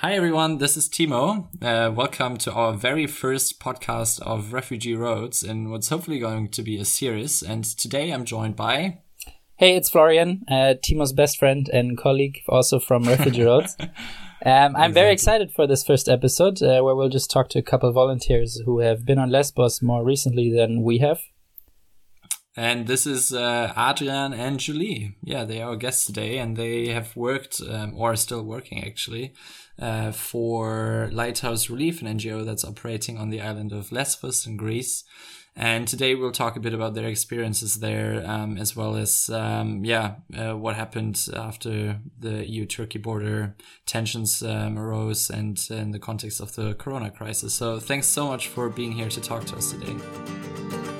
Hi, everyone. This is Timo. Uh, welcome to our very first podcast of Refugee Roads in what's hopefully going to be a series. And today I'm joined by. Hey, it's Florian, uh, Timo's best friend and colleague, also from Refugee Roads. Um, I'm exactly. very excited for this first episode uh, where we'll just talk to a couple volunteers who have been on Lesbos more recently than we have. And this is uh, Adrian and Julie. Yeah, they are our guests today, and they have worked um, or are still working actually uh, for Lighthouse Relief, an NGO that's operating on the island of Lesbos in Greece. And today we'll talk a bit about their experiences there, um, as well as, um, yeah, uh, what happened after the EU Turkey border tensions um, arose and in the context of the corona crisis. So thanks so much for being here to talk to us today.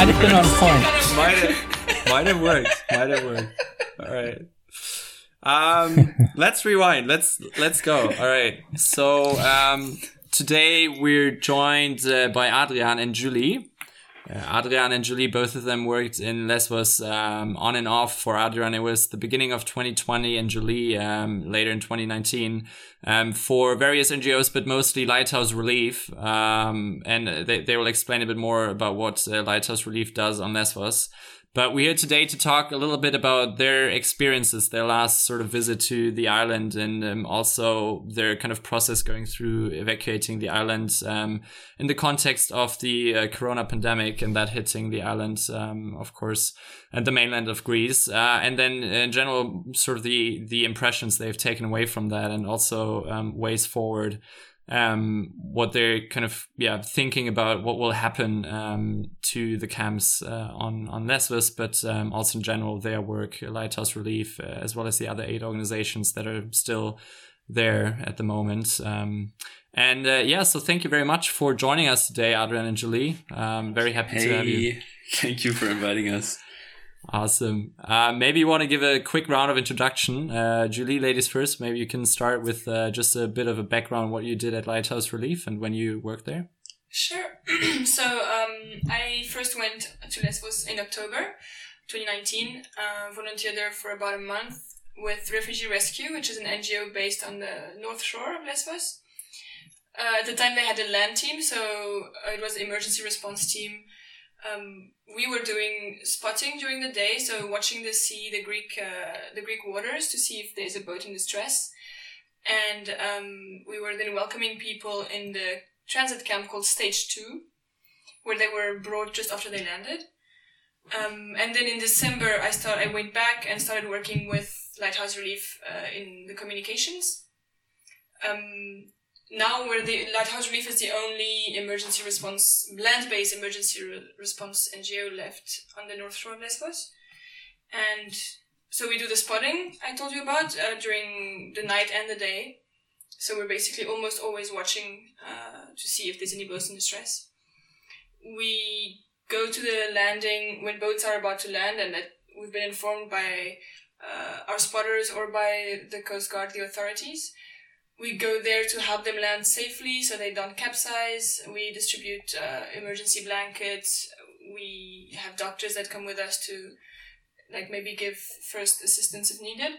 Might have been on point. might have, might have worked. Might have worked. All right. Um, let's rewind. Let's let's go. All right. So um, today we're joined uh, by Adrian and Julie. Adrian and Julie, both of them worked in Lesbos um, on and off. For Adrian, it was the beginning of 2020, and Julie um, later in 2019 um, for various NGOs, but mostly Lighthouse Relief. Um, and they, they will explain a bit more about what uh, Lighthouse Relief does on Lesbos. But we're here today to talk a little bit about their experiences, their last sort of visit to the island, and um, also their kind of process going through evacuating the island um, in the context of the uh, corona pandemic and that hitting the island, um, of course, and the mainland of Greece. Uh, and then in general, sort of the, the impressions they've taken away from that and also um, ways forward um, what they're kind of yeah thinking about what will happen um, to the camps uh, on on Lesbos, but um, also in general their work, Lighthouse Relief, uh, as well as the other eight organizations that are still there at the moment. Um, and uh, yeah, so thank you very much for joining us today, Adrian and Julie. I'm very happy hey, to have you. Thank you for inviting us. Awesome. Uh, maybe you want to give a quick round of introduction. Uh, Julie, ladies first. Maybe you can start with uh, just a bit of a background what you did at Lighthouse Relief and when you worked there. Sure. so um, I first went to Lesbos in October 2019. Uh, volunteered there for about a month with Refugee Rescue, which is an NGO based on the north shore of Lesbos. Uh, at the time, they had a land team, so it was emergency response team um, we were doing spotting during the day, so watching the sea, the Greek, uh, the Greek waters, to see if there's a boat in distress, and um, we were then welcoming people in the transit camp called Stage Two, where they were brought just after they landed. Um, and then in December, I start. I went back and started working with Lighthouse Relief uh, in the communications. Um, now where the Lighthouse Relief is the only emergency response, land-based emergency re- response NGO left on the North Shore of Lesbos. And so we do the spotting I told you about uh, during the night and the day. So we're basically almost always watching uh, to see if there's any boats in distress. We go to the landing when boats are about to land and that we've been informed by uh, our spotters or by the Coast Guard, the authorities we go there to help them land safely so they don't capsize. We distribute uh, emergency blankets. We have doctors that come with us to, like, maybe give first assistance if needed.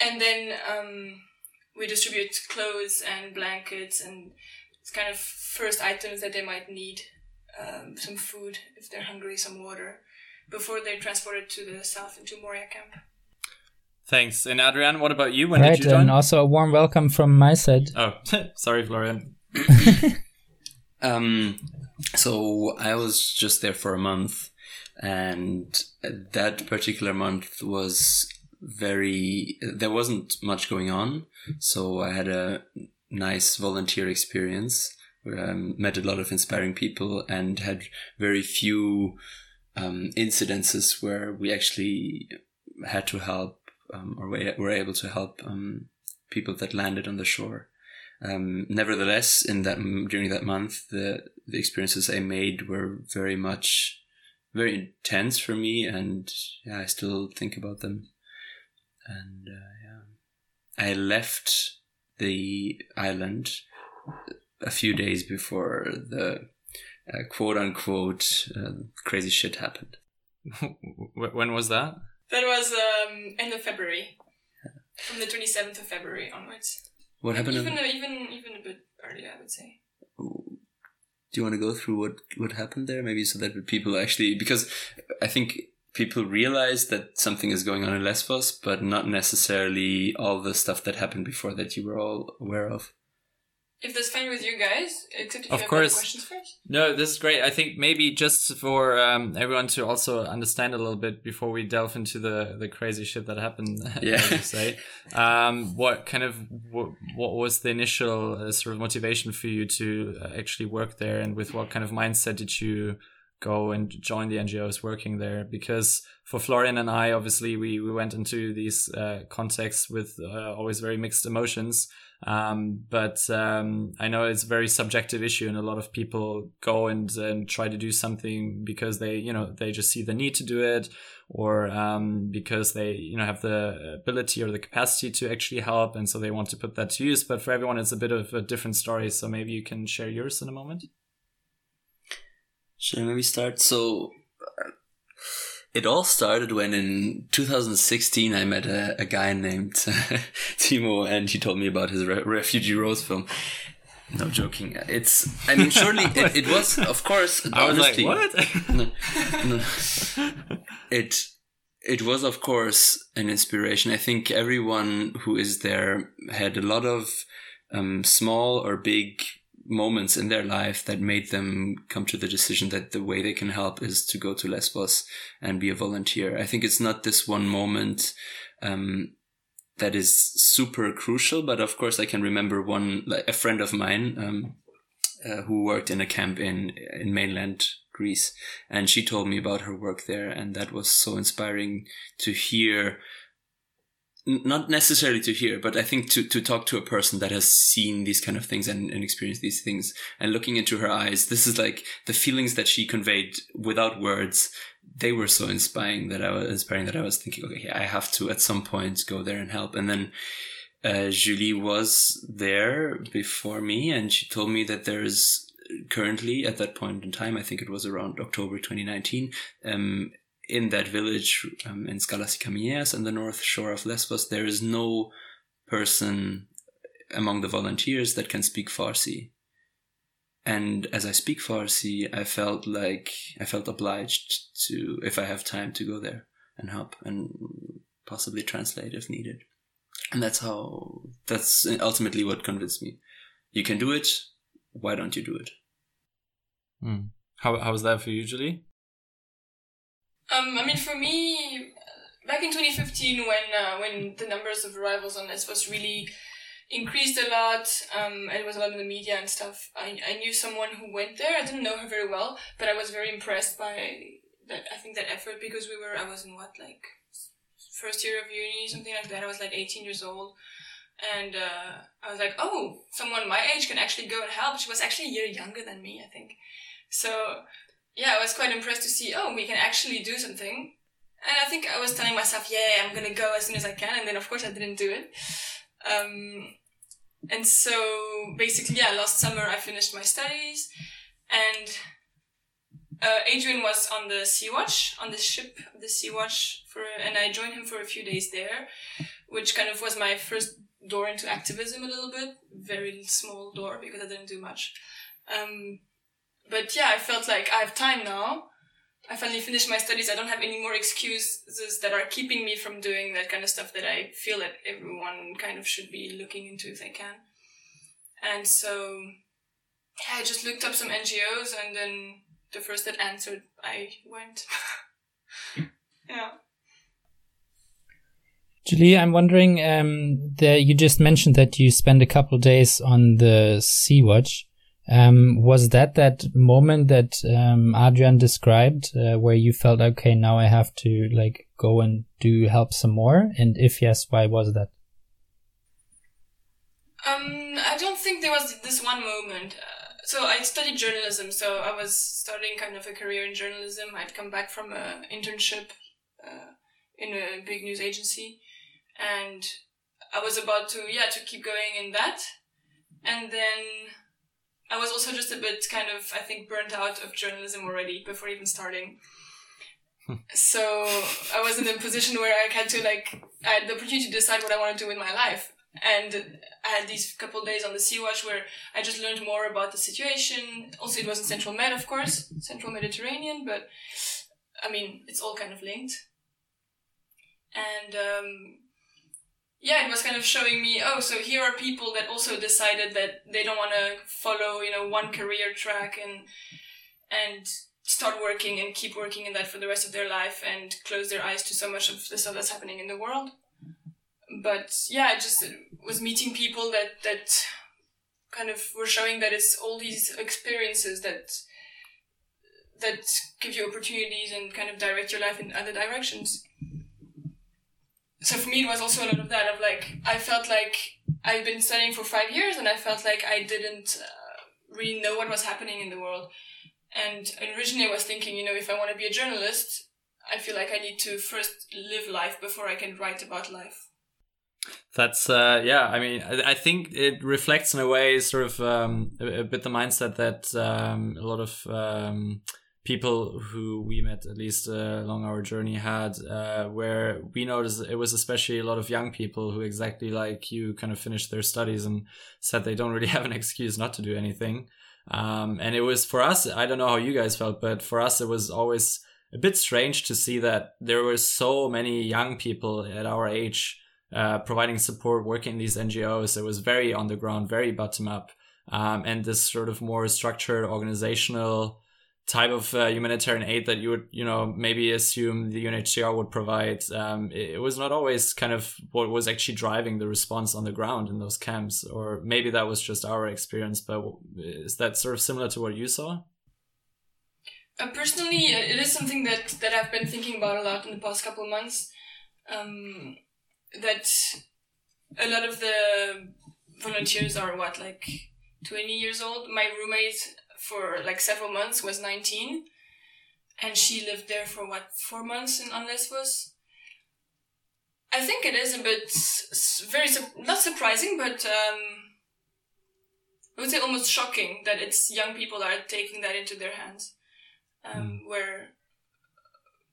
And then um, we distribute clothes and blankets and it's kind of first items that they might need. Um, some food if they're hungry, some water, before they're transported to the south into Moria camp. Thanks. And Adrian, what about you? When right, did you join? And also a warm welcome from my side. Oh, sorry, Florian. um, so I was just there for a month, and that particular month was very. There wasn't much going on, so I had a nice volunteer experience where I met a lot of inspiring people and had very few um, incidences where we actually had to help um, or we were able to help um, people that landed on the shore. Um, nevertheless, in that during that month, the the experiences I made were very much very intense for me, and yeah, I still think about them. And uh, yeah, I left the island a few days before the uh, quote unquote uh, crazy shit happened. when was that? That was um, end of February, from the twenty seventh of February onwards. What happened? Even even even a bit earlier, I would say. Do you want to go through what what happened there, maybe, so that people actually because I think people realize that something is going on in Lesbos, but not necessarily all the stuff that happened before that you were all aware of if that's fine with you guys, except if of you have course. questions first. No, this is great. I think maybe just for um, everyone to also understand a little bit before we delve into the the crazy shit that happened. Yeah. say, um, what kind of what, what was the initial uh, sort of motivation for you to uh, actually work there, and with what kind of mindset did you? go and join the NGOs working there because for Florian and I, obviously, we, we went into these uh, contexts with uh, always very mixed emotions. Um, but um, I know it's a very subjective issue, and a lot of people go and, and try to do something because they, you know, they just see the need to do it, or um, because they, you know, have the ability or the capacity to actually help, and so they want to put that to use. But for everyone, it's a bit of a different story. So maybe you can share yours in a moment. Should I maybe start? So it all started when in 2016 I met a, a guy named Timo and he told me about his Re- Refugee Roads film. No joking. It's, I mean, surely it, it was, of course, I was like, what? no, no. It, it was, of course, an inspiration. I think everyone who is there had a lot of um, small or big moments in their life that made them come to the decision that the way they can help is to go to Lesbos and be a volunteer. I think it's not this one moment um, that is super crucial, but of course I can remember one, like a friend of mine um, uh, who worked in a camp in in mainland Greece, and she told me about her work there, and that was so inspiring to hear not necessarily to hear, but I think to, to talk to a person that has seen these kind of things and, and experienced these things and looking into her eyes, this is like the feelings that she conveyed without words. They were so inspiring that I was inspiring that I was thinking, okay, I have to at some point go there and help. And then uh, Julie was there before me, and she told me that there's currently at that point in time, I think it was around October 2019, um, in that village um, in Skalas Kamieas on the north shore of Lesbos, there is no person among the volunteers that can speak Farsi. And as I speak Farsi, I felt like I felt obliged to, if I have time, to go there and help and possibly translate if needed. And that's how, that's ultimately what convinced me. You can do it. Why don't you do it? Mm. How, how was that for you, Julie? Um, I mean, for me, back in 2015, when uh, when the numbers of arrivals on Lesbos really increased a lot, um, and it was a lot in the media and stuff. I, I knew someone who went there. I didn't know her very well, but I was very impressed by that. I think that effort because we were. I was in what like first year of uni, something like that. I was like 18 years old. And uh, I was like, oh, someone my age can actually go and help. She was actually a year younger than me, I think. So yeah, I was quite impressed to see, oh, we can actually do something. And I think I was telling myself, yeah, I'm gonna go as soon as I can. And then, of course, I didn't do it. Um, and so basically, yeah, last summer I finished my studies and uh, Adrian was on the Sea Watch, on the ship, the Sea Watch, for, and I joined him for a few days there, which kind of was my first door into activism a little bit. Very small door because I didn't do much. Um, but yeah, I felt like I have time now. I finally finished my studies. I don't have any more excuses that are keeping me from doing that kind of stuff that I feel that everyone kind of should be looking into if they can. And so, yeah, I just looked up some NGOs and then the first that answered, I went. yeah. Julie, I'm wondering, um, that you just mentioned that you spent a couple days on the Sea Watch. Um, was that that moment that um, Adrian described uh, where you felt okay now I have to like go and do help some more and if yes why was that Um, I don't think there was this one moment. Uh, so I studied journalism, so I was starting kind of a career in journalism. I'd come back from an internship uh, in a big news agency, and I was about to yeah to keep going in that, and then I was also just a bit kind of I think burnt out of journalism already before even starting. so I was in a position where I had to like I had the opportunity to decide what I want to do with my life, and I had these couple days on the Sea Watch where I just learned more about the situation. Also, it was in Central Med, of course, Central Mediterranean, but I mean, it's all kind of linked. And um, yeah, it was kind of showing me, oh, so here are people that also decided that they don't want to follow, you know, one career track and and start working and keep working in that for the rest of their life and close their eyes to so much of the stuff that's happening in the world but yeah, I just was meeting people that that kind of were showing that it's all these experiences that that give you opportunities and kind of direct your life in other directions. So for me, it was also a lot of that. Of like, I felt like I've been studying for five years, and I felt like I didn't uh, really know what was happening in the world. And originally, I was thinking, you know, if I want to be a journalist, I feel like I need to first live life before I can write about life. That's uh, yeah. I mean, I, think it reflects in a way sort of um, a, a, bit the mindset that um, a lot of um, people who we met at least uh, along our journey had, uh, where we noticed it was especially a lot of young people who exactly like you kind of finished their studies and said they don't really have an excuse not to do anything. Um, and it was for us. I don't know how you guys felt, but for us, it was always a bit strange to see that there were so many young people at our age uh, providing support, working in these NGOs. It was very on the ground, very bottom up, um, and this sort of more structured organizational type of uh, humanitarian aid that you would, you know, maybe assume the UNHCR would provide. Um, it, it, was not always kind of what was actually driving the response on the ground in those camps, or maybe that was just our experience. But is that sort of similar to what you saw? Uh, personally, it is something that that I've been thinking about a lot in the past couple of months. Um, that a lot of the volunteers are what like 20 years old my roommate for like several months was 19 and she lived there for what four months in on lesbos i think it is a bit very not surprising but um i would say almost shocking that it's young people are taking that into their hands um, mm. where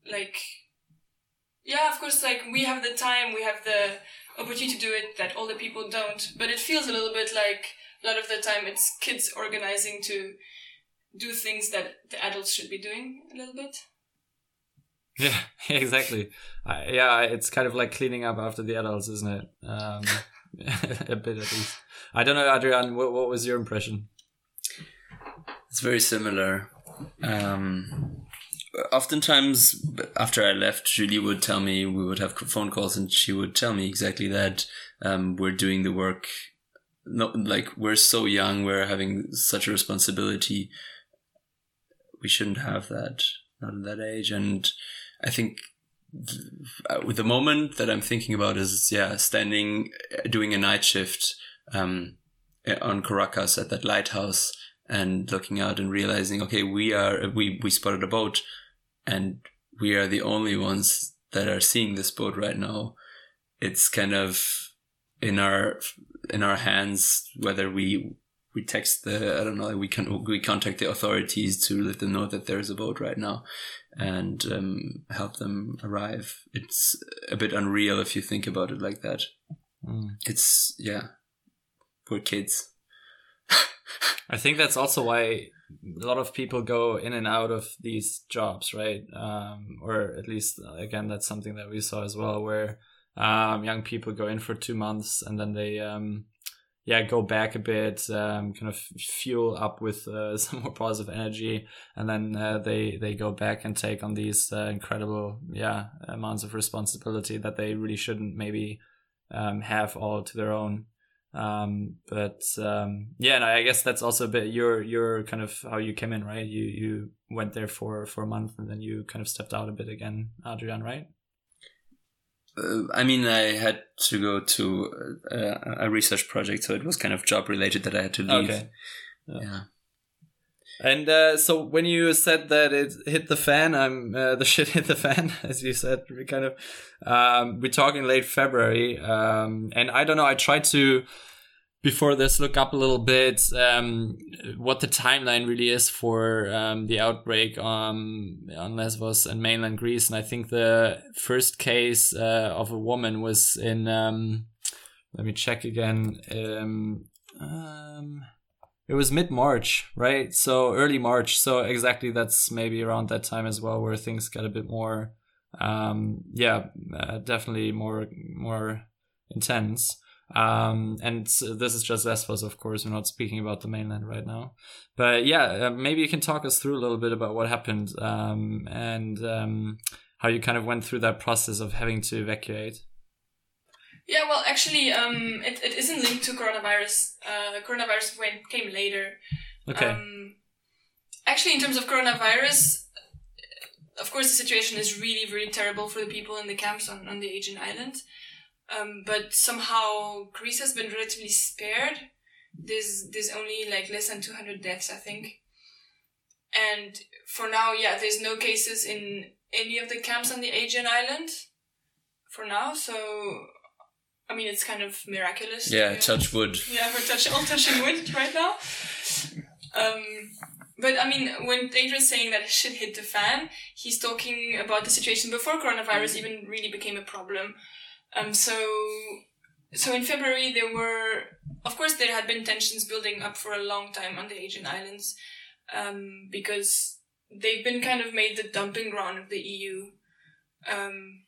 like yeah, of course, like we have the time, we have the opportunity to do it that older people don't. But it feels a little bit like a lot of the time it's kids organizing to do things that the adults should be doing a little bit. Yeah, exactly. Uh, yeah, it's kind of like cleaning up after the adults, isn't it? Um, a bit at least. I don't know, Adrian. What, what was your impression? It's very similar. Um, oftentimes after I left, Julie would tell me we would have phone calls, and she would tell me exactly that um, we're doing the work. Not like we're so young, we're having such a responsibility. We shouldn't have that, not at that age. And I think uh, with the moment that I'm thinking about is yeah, standing uh, doing a night shift um, uh, on Korakas at that lighthouse and looking out and realizing, okay, we are we we spotted a boat and we are the only ones that are seeing this boat right now. It's kind of in our in our hands whether we we text the I don't know we can we contact the authorities to let them know that there's a boat right now and um, help them arrive. It's a bit unreal if you think about it like that. Mm. It's yeah, poor kids. I think that's also why a lot of people go in and out of these jobs, right? Um, or at least, again, that's something that we saw as well, where um, young people go in for two months and then they, um, yeah, go back a bit, um, kind of fuel up with uh, some more positive energy, and then uh, they they go back and take on these uh, incredible, yeah, amounts of responsibility that they really shouldn't maybe um, have all to their own. Um, but um, yeah, and I guess that's also a bit your your kind of how you came in, right? You you went there for for a month and then you kind of stepped out a bit again, Adrian, right? Uh, I mean, I had to go to uh, a research project, so it was kind of job related that I had to leave. Okay. Yeah. And uh, so when you said that it hit the fan, I'm uh, the shit hit the fan, as you said. We kind of um, we're talking late February, um, and I don't know. I tried to before this look up a little bit um, what the timeline really is for um, the outbreak um, on Lesbos and mainland Greece, and I think the first case uh, of a woman was in. Um, let me check again. Um, um, it was mid March, right? So early March. So exactly, that's maybe around that time as well, where things get a bit more, yeah, uh, definitely more more intense. Um, and this is just Lesbos, of course. We're not speaking about the mainland right now, but yeah, uh, maybe you can talk us through a little bit about what happened um, and um, how you kind of went through that process of having to evacuate. Yeah, well, actually, um, it, it isn't linked to coronavirus. Uh, coronavirus went, came later. Okay. Um, actually, in terms of coronavirus, of course, the situation is really, really terrible for the people in the camps on, on the Aegean island. Um, but somehow Greece has been relatively spared. There's there's only like less than 200 deaths, I think. And for now, yeah, there's no cases in any of the camps on the Aegean island. For now, so I mean, it's kind of miraculous. Yeah, touch wood. Yeah, we're touch, all touching wood right now. Um, but I mean, when Adrian's saying that shit hit the fan, he's talking about the situation before coronavirus even really became a problem. Um, so, so in February there were, of course, there had been tensions building up for a long time on the Aegean Islands, um, because they've been kind of made the dumping ground of the EU. Um,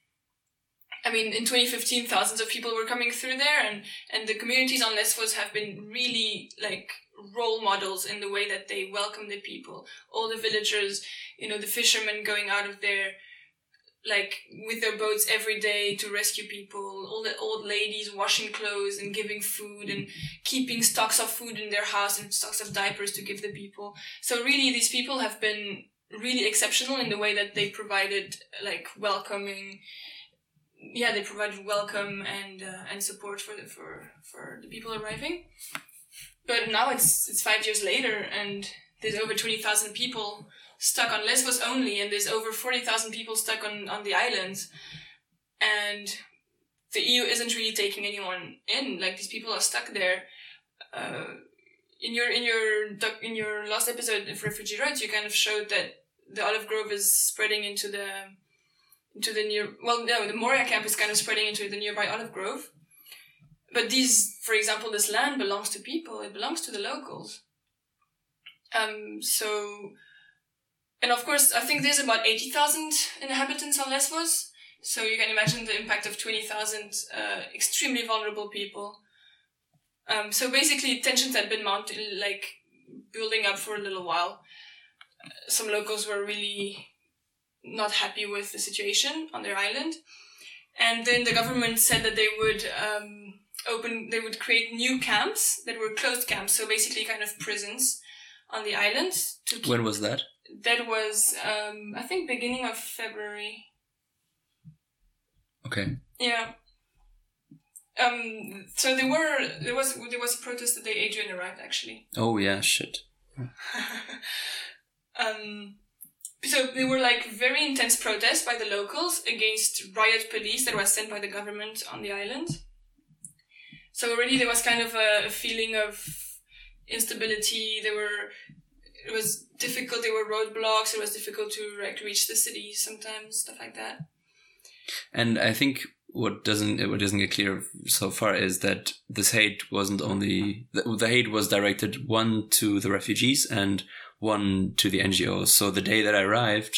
I mean, in 2015, thousands of people were coming through there, and and the communities on Lesbos have been really like role models in the way that they welcome the people. All the villagers, you know, the fishermen going out of there, like with their boats every day to rescue people. All the old ladies washing clothes and giving food and keeping stocks of food in their house and stocks of diapers to give the people. So really, these people have been really exceptional in the way that they provided like welcoming yeah, they provided welcome and uh, and support for the for for the people arriving. But now it's it's five years later, and there's over twenty thousand people stuck on Lesbos only, and there's over forty thousand people stuck on on the islands, and the EU isn't really taking anyone in. Like these people are stuck there. Uh, in your in your in your last episode of Refugee Roads, you kind of showed that the olive grove is spreading into the into the near well no the Moria camp is kind of spreading into the nearby olive grove. But these, for example, this land belongs to people. It belongs to the locals. Um. So, and of course, I think there's about eighty thousand inhabitants on Lesbos. So you can imagine the impact of twenty thousand uh, extremely vulnerable people. Um. So basically, tensions had been mounting, like building up for a little while. Some locals were really not happy with the situation on their island. And then the government said that they would um, open, they would create new camps that were closed camps, so basically kind of prisons on the island. To keep, When was that? That was, um, I think, beginning of February. Okay. Yeah. Um. So there were there was there was a protest the day Adrian arrived actually. Oh yeah, shit. um. So there were like very intense protests by the locals against riot police that was sent by the government on the island. So already there was kind of a, a feeling of instability. There were it was difficult. There were roadblocks. It was difficult to like reach the city sometimes, stuff like that. And I think what doesn't what doesn't get clear so far is that this hate wasn't only the, the hate was directed one to the refugees and one to the NGOs. So the day that I arrived,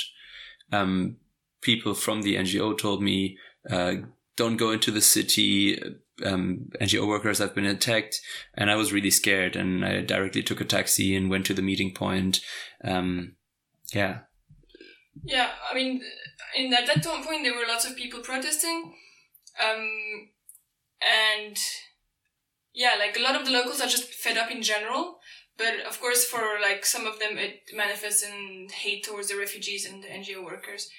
um, people from the NGO told me, uh, "Don't go into the city. Um, NGO workers have been attacked," and I was really scared. And I directly took a taxi and went to the meeting point. Um, yeah, Yeah, I mean, in at that point there were lots of people protesting, um, and yeah, like a lot of the locals are just fed up in general. But of course, for like some of them, it manifests in hate towards the refugees and the NGO workers.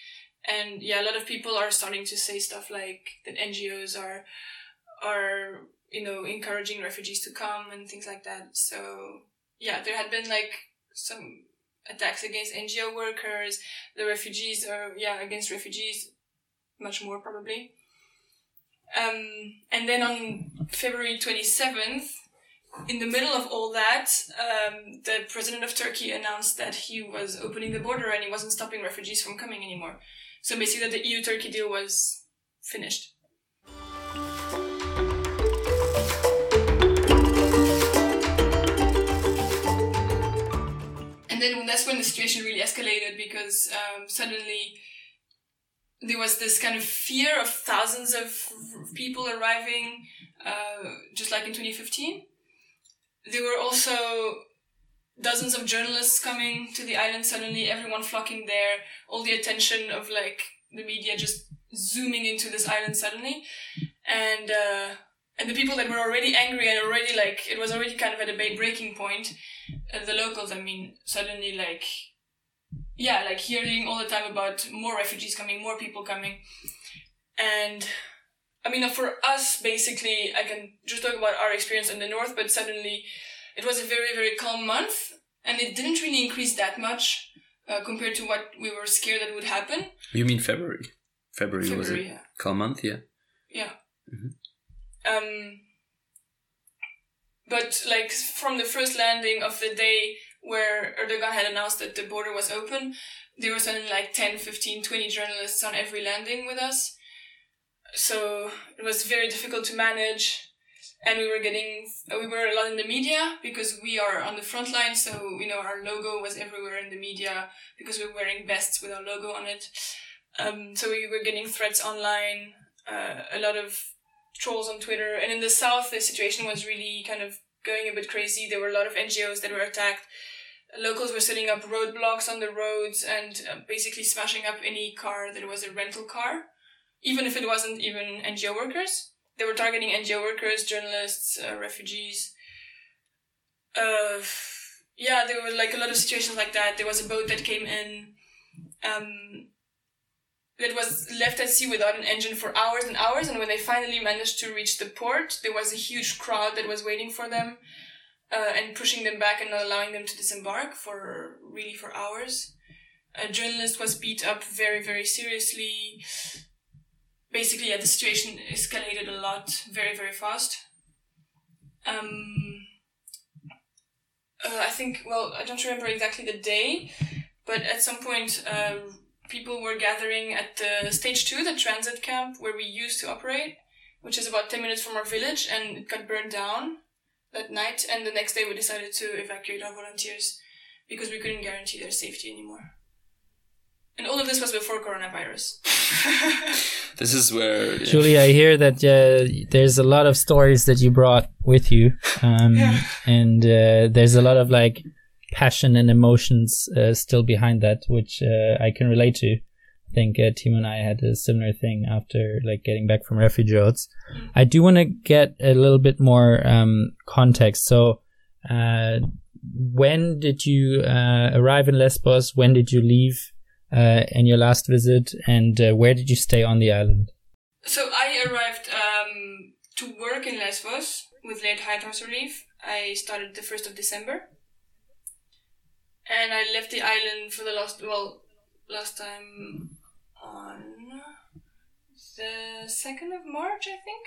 and yeah, a lot of people are starting to say stuff like that NGOs are are you know encouraging refugees to come and things like that. So yeah, there had been like some attacks against NGO workers, the refugees, or yeah, against refugees, much more probably. Um, and then on February 27th, in the middle of all that, um, the president of Turkey announced that he was opening the border and he wasn't stopping refugees from coming anymore. So basically, the EU Turkey deal was finished. And then that's when the situation really escalated because um, suddenly there was this kind of fear of thousands of people arriving, uh, just like in 2015. There were also dozens of journalists coming to the island suddenly, everyone flocking there, all the attention of like the media just zooming into this island suddenly. And, uh, and the people that were already angry and already like, it was already kind of at a breaking point, uh, the locals, I mean, suddenly like, yeah, like hearing all the time about more refugees coming, more people coming. And I mean, for us, basically, I can just talk about our experience in the north, but suddenly it was a very, very calm month and it didn't really increase that much uh, compared to what we were scared that would happen. You mean February? February, February was it? yeah. Calm month, yeah. Yeah. Um, but like from the first landing of the day where Erdogan had announced that the border was open, there were suddenly like 10, 15, 20 journalists on every landing with us. So it was very difficult to manage. And we were getting, we were a lot in the media because we are on the front line. So, you know, our logo was everywhere in the media because we were wearing vests with our logo on it. Um, so we were getting threats online, uh, a lot of trolls on Twitter. And in the south, the situation was really kind of going a bit crazy. There were a lot of NGOs that were attacked. Locals were setting up roadblocks on the roads and uh, basically smashing up any car that was a rental car, even if it wasn't even NGO workers. They were targeting NGO workers, journalists, uh, refugees. Uh, yeah, there were like a lot of situations like that. There was a boat that came in. Um, that was left at sea without an engine for hours and hours. And when they finally managed to reach the port, there was a huge crowd that was waiting for them uh, and pushing them back and not allowing them to disembark for really for hours. A journalist was beat up very, very seriously. Basically, yeah, the situation escalated a lot, very, very fast. Um, uh, I think, well, I don't remember exactly the day, but at some point, uh, people were gathering at the stage two, the transit camp where we used to operate, which is about 10 minutes from our village, and it got burned down that night. And the next day, we decided to evacuate our volunteers because we couldn't guarantee their safety anymore. And all of this was before coronavirus. This is where Julie, I hear that uh, there's a lot of stories that you brought with you, um, Yeah. and uh, there's a lot of like passion and emotions uh, still behind that, which uh, I can relate to. I think uh, Timo and I had a similar thing after like getting back from refugee roads. I do want to get a little bit more um, context. So, uh, when did you uh, arrive in Lesbos? When did you leave? Uh, in your last visit, and uh, where did you stay on the island? So I arrived um, to work in Lesbos with Lighthouse Relief. I started the 1st of December. And I left the island for the last, well, last time on the 2nd of March, I think.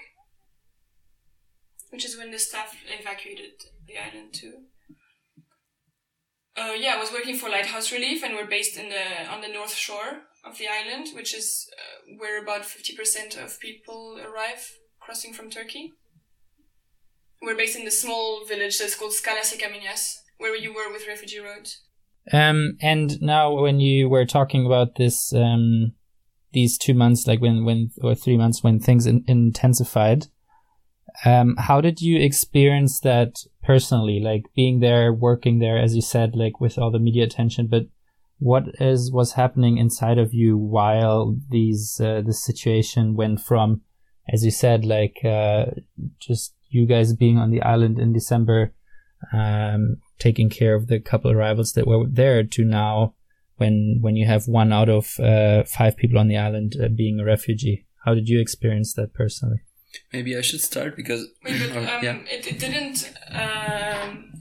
Which is when the staff evacuated the island too. Uh, yeah, I was working for Lighthouse Relief, and we're based in the on the north shore of the island, which is uh, where about fifty percent of people arrive crossing from Turkey. We're based in the small village that's called Skalas Kamenias, where you were with Refugee Road. Um, and now when you were talking about this, um, these two months, like when, when, or three months when things in, intensified, um, how did you experience that personally? Like being there, working there, as you said, like with all the media attention, but what is, was happening inside of you while these, uh, the situation went from, as you said, like, uh, just you guys being on the island in December, um, taking care of the couple of arrivals that were there to now when when you have one out of uh, five people on the island uh, being a refugee. How did you experience that personally? Maybe I should start because Wait, but Oh, um, yeah. it, it didn't. Um,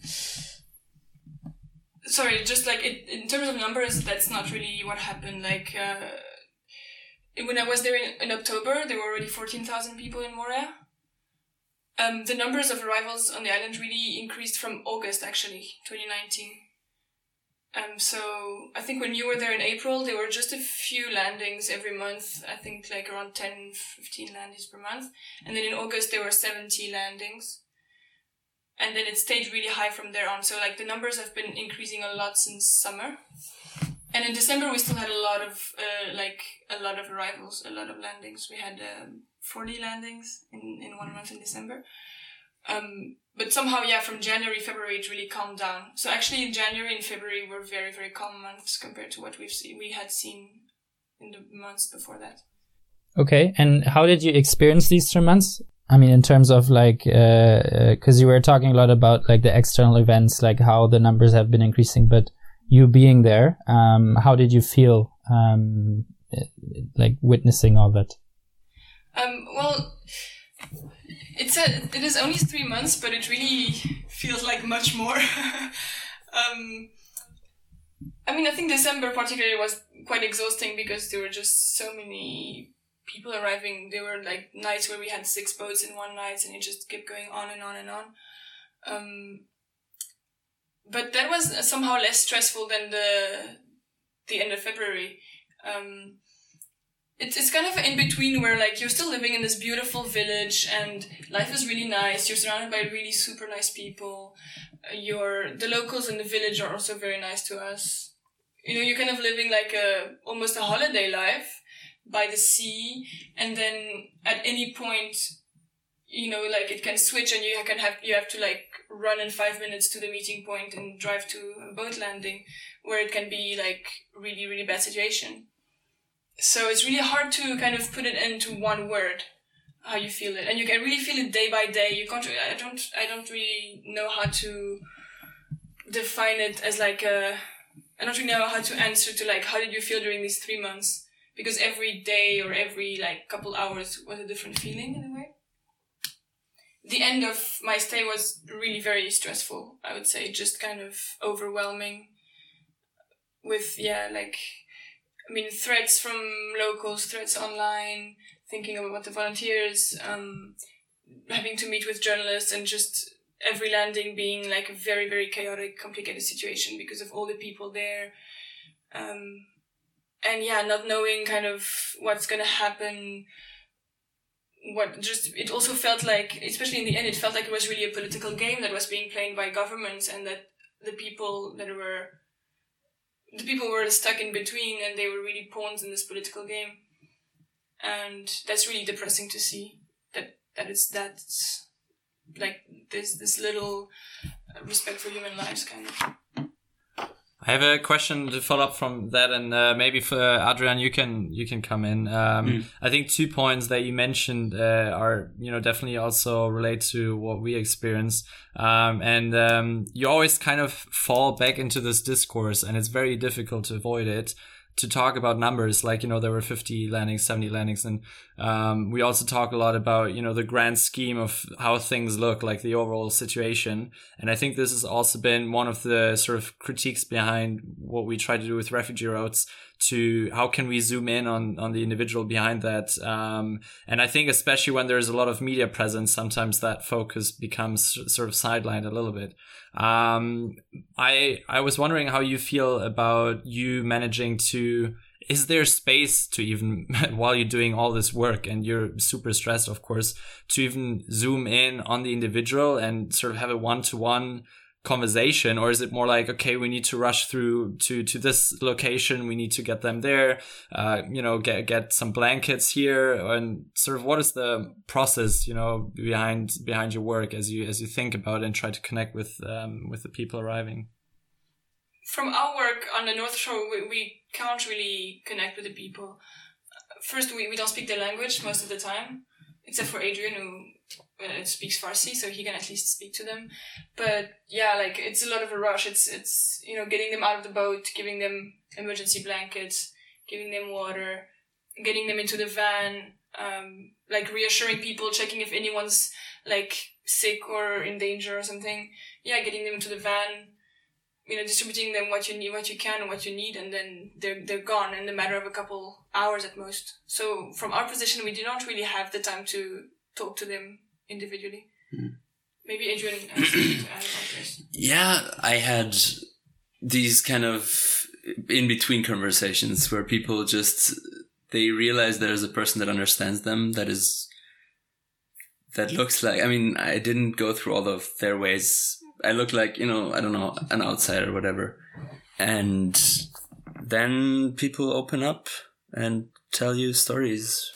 sorry, just like it, in terms of numbers, that's not really what happened. Like uh, when I was there in, in October, there were already fourteen thousand people in Moria. Um, the numbers of arrivals on the island really increased from August, actually, 2019. Um, so I think when you were there in April, there were just a few landings every month. I think like around 10, 15 landings per month. And then in August, there were 70 landings. And then it stayed really high from there on. So like the numbers have been increasing a lot since summer. And in December, we still had a lot of, uh, like a lot of arrivals, a lot of landings. We had, um, 40 landings in, in one month in December. Um, but somehow, yeah, from January, February, it really calmed down. So actually, in January and February were very, very calm months compared to what we've seen, we had seen in the months before that. Okay, and how did you experience these three months? I mean, in terms of like, because you were talking a lot about like the external events, like how the numbers have been increasing, but you being there, um, how did you feel, um, eh, like witnessing all that? Um, well, it's a, it is only three months, but it really feels like much more. um, I mean, I think December particularly was quite exhausting because there were just so many people arriving. There were like nights where we had six boats in one night, and it just kept going on and on and on. Um, but that was somehow less stressful than the the end of February. Um, it's it's kind of in between where like you're still living in this beautiful village and life is really nice. You're surrounded by really super nice people. You're the locals in the village are also very nice to us. You know, you're kind of living like a almost a holiday life by the sea, and then at any point, you know, like it can switch, and you can have you have to like run in five minutes to the meeting point and drive to a boat landing, where it can be like really really bad situation so it's really hard to kind of put it into one word how you feel it. And you can really feel it day by day. You can't i don't i don't really know how to define it as like a i don't really know how to answer to like how did you feel during these three months? Because every day or every like couple hours was a different feeling in a way. The end of my stay was really very stressful i would say. Just kind of overwhelming with yeah like I mean, threats from locals, threats online, thinking about the volunteers, um, having to meet with journalists, and just every landing being like a very, very chaotic, complicated situation because of all the people there. Um, and yeah, not knowing kind of what's gonna happen. What just, it also felt like, especially in the end, it felt like it was really a political game that was being played by governments and that the people that were the people were stuck in between and they were really pawns in this political game. And that's really depressing to see that that it's that like this this little respect for human lives kind of I have a question to follow up from that, and uh, maybe for Adrian, you can you can come in. Um, I think two points that you mentioned uh, are you know definitely also relate to what we experience, um, and um, you always kind of fall back into this discourse, and it's very difficult to avoid it. To talk about numbers, like you know, there were 50 landings, 70 landings, and um, we also talk a lot about you know the grand scheme of how things look, like the overall situation. And I think this has also been one of the sort of critiques behind what we try to do with Refugee Roads to how can we zoom in on on the individual behind that? Um, and i think especially when there's a lot of media presence sometimes that focus becomes sort of sidelined a little bit. Um, i i was wondering how you feel about you managing to is there space to even while you're doing all this work and you're super stressed of course to even zoom in on the individual and sort of have a one-to-one conversation or is it more like okay we need to rush through to to this location we need to get them there uh, you know get get some blankets here and sort of what is the process you know behind behind your work as you as you think about and try to connect with um, with the people arriving? From our work on the north shore we, we can't really connect with the people. First we, we don't speak the language most of the time except for adrian who uh, speaks Farsi, so he can at least speak to them. But yeah, like it's a lot of a rush. It's it's you know getting them out of the boat, giving them emergency blankets, giving them water, getting them into the van, um, like reassuring people, checking if anyone's like sick or in danger or something. Yeah, getting them into the van, you know, distributing them what you need, what you can, and what you need, and then they're they're gone in the matter of a couple hours at most. So from our position, we do not really have the time to talk to them individually. Hmm. Maybe Adrian has to add about this. Yeah, I had these kind of in between conversations where people just they realize there's a person that understands them that is that looks like I mean I didn't go through all of their ways. I look like, you know, I don't know, an outsider or whatever. And then people open up and tell you stories.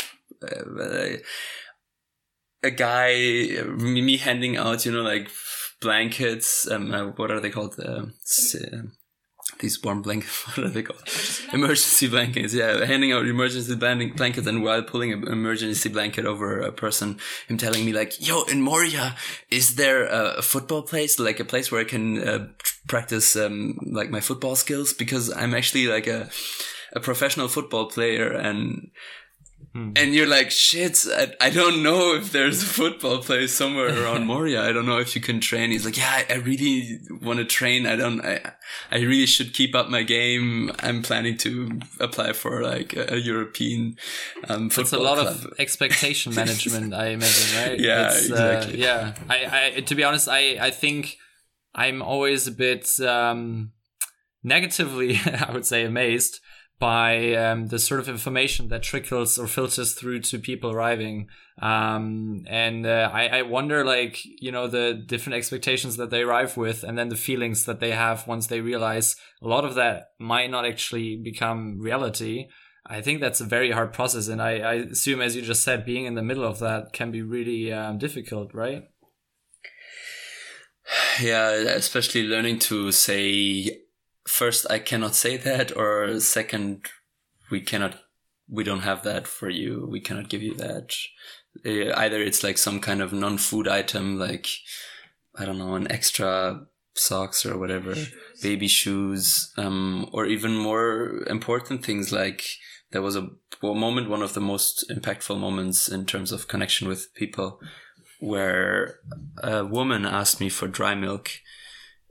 A guy, me handing out, you know, like blankets. Um, uh, what are they called? Uh, uh, these warm blankets. What are they called? Emergency blankets. Yeah, handing out emergency blank- blankets, and while pulling an emergency blanket over a person, him telling me like, "Yo, in Moria, is there a, a football place, like a place where I can uh, practice um, like my football skills? Because I'm actually like a a professional football player and." And you're like, shit, I, I don't know if there's a football place somewhere around Moria. I don't know if you can train. He's like, yeah, I, I really want to train. I don't, I, I really should keep up my game. I'm planning to apply for like a, a European, um, football It's a lot club. of expectation management, I imagine, right? Yeah, It's, exactly. Uh, yeah, I, I, to be honest, I, I think I'm always a bit um, negatively, I would say, amazed by um, the sort of information that trickles or filters through to people arriving. Um, and uh, I, I wonder, like, you know, the different expectations that they arrive with, and then the feelings that they have once they realize a lot of that might not actually become reality. I think that's a very hard process, and I, I assume, as you just said, being in the middle of that can be really um, difficult, right? Yeah, especially learning to say first I cannot say that or second we cannot we don't have that for you. We cannot give you that. Uh, Either it's like some kind of non-food item like I don't know, an extra socks or whatever, baby shoes, um, or even more important things like there was a, a moment, one of the most impactful moments in terms of connection with people, where a woman asked me for dry milk.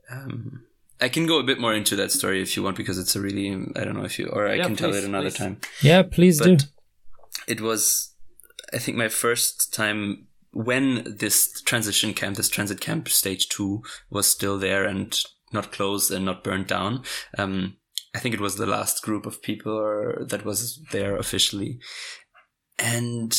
Um, I can go a bit more into that story if you want, because it's a really, I don't know if you, or I Yeah, can tell it another please. time Yeah, please do. It was i think my first time when this transition camp this transit camp stage two was still there and not closed and not burned down um i think it was the last group of people or, that was there officially and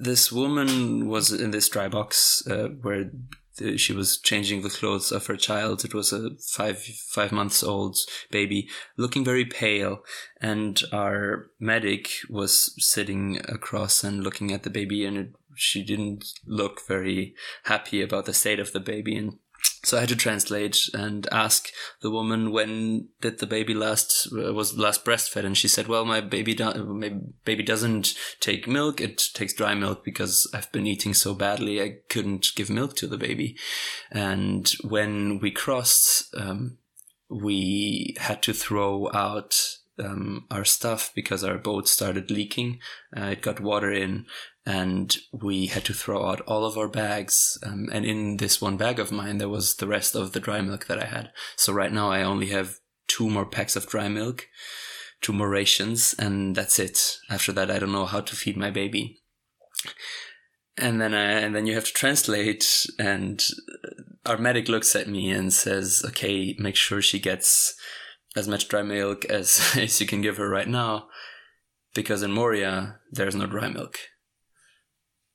this woman was in this dry box uh, where the, Uh, she was changing the clothes of her child. It was a five five months old baby looking very pale. And our medic was sitting across and looking at the baby and it, she didn't look very happy about the state of the baby. And so I had to translate and ask the woman when did the baby last uh, was last breastfed, and she said, "Well, my baby do- my baby doesn't take milk; it takes dry milk because I've been eating so badly. I couldn't give milk to the baby." And when we crossed, um, we had to throw out um, our stuff because our boat started leaking. Uh, it got water in, and we had to throw out all of our bags. Um, and in this one bag of mine, there was the rest of the dry milk that I had. So right now, I only have two more packs of dry milk, two more rations, and that's it. After that, I don't know how to feed my baby. And then, I, and then you have to translate, and our medic looks at me and says, "Okay, make sure she gets as much dry milk as as you can give her right now, because in Moria there's no dry milk."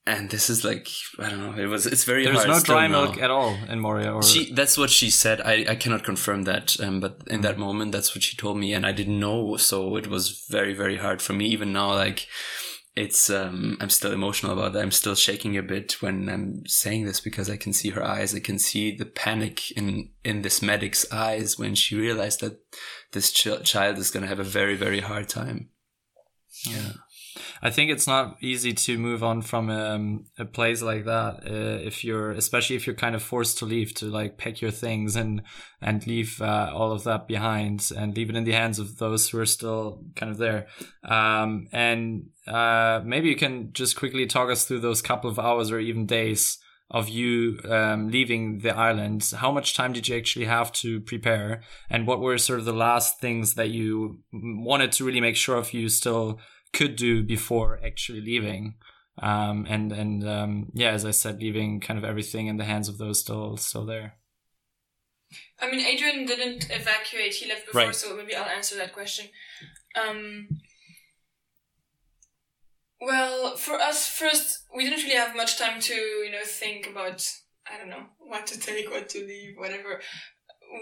And this is like I don't know. It was it's very There's no dry now. milk at all in Moria. Or She that's what she said. I, I cannot confirm that, um, but in that moment, that's what she told me, and I didn't know. So it was very very hard for me. Even now, like it's um, I'm still emotional about that. I'm still shaking a bit when I'm saying this because I can see her eyes. I can see the panic in in this medic's eyes when she realized that this ch- child is going to have a very very hard time. Yeah. I think it's not easy to move on from um, a place like that uh, if you're, especially if you're kind of forced to leave, to like pack your things and and leave uh, all of that behind and leave it in the hands of those who are still kind of there. Um, and uh, maybe you can just quickly talk us through those couple of hours or even days of you um, leaving the island, how much time did you actually have to prepare? And what were sort of the last things that you wanted to really make sure of you still could do before actually leaving? Um, and and um, yeah, as I said, leaving kind of everything in the hands of those still still there. I mean, Adrian didn't evacuate; he left before, Right. so maybe I'll answer that question. Um, well, for us, first, we didn't really have much time to, you know, think about, I don't know, what to take, what to leave, whatever.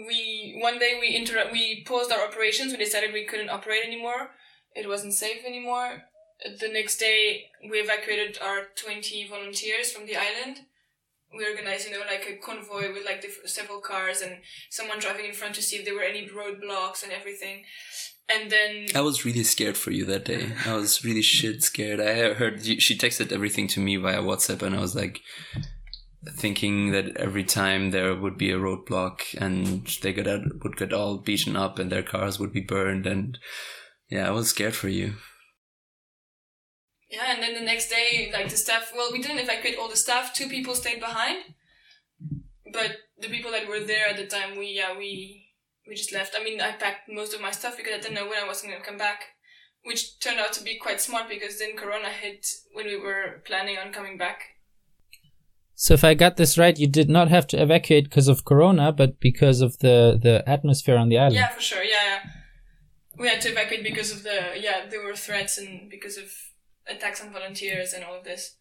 We, one day we interrupt, we paused our operations. We decided we couldn't operate anymore. It wasn't safe anymore. The next day, we evacuated our 20 volunteers from the island. We organized, you know, like a convoy with like several cars and someone driving in front to see if there were any roadblocks and everything. And then I was really scared for you that day. I was really shit scared. I heard you, she texted everything to me via WhatsApp, and I was like thinking that every time there would be a roadblock and they got out, would get all beaten up and their cars would be burned, and yeah, I was scared for you. Yeah, and then the next day, like the staff, well, we didn't evacuate all the staff. Two people stayed behind, but the people that were there at the time, we yeah we we just left. I mean, I packed most of my stuff because I didn't know when I was going to come back, which turned out to be quite smart because then Corona hit when we were planning on coming back. So if I got this right, you did not have to evacuate because of Corona, but because of the the atmosphere on the island. Yeah, for sure. Yeah, yeah. We had to evacuate because of the yeah there were threats and because of attacks on volunteers and all of this.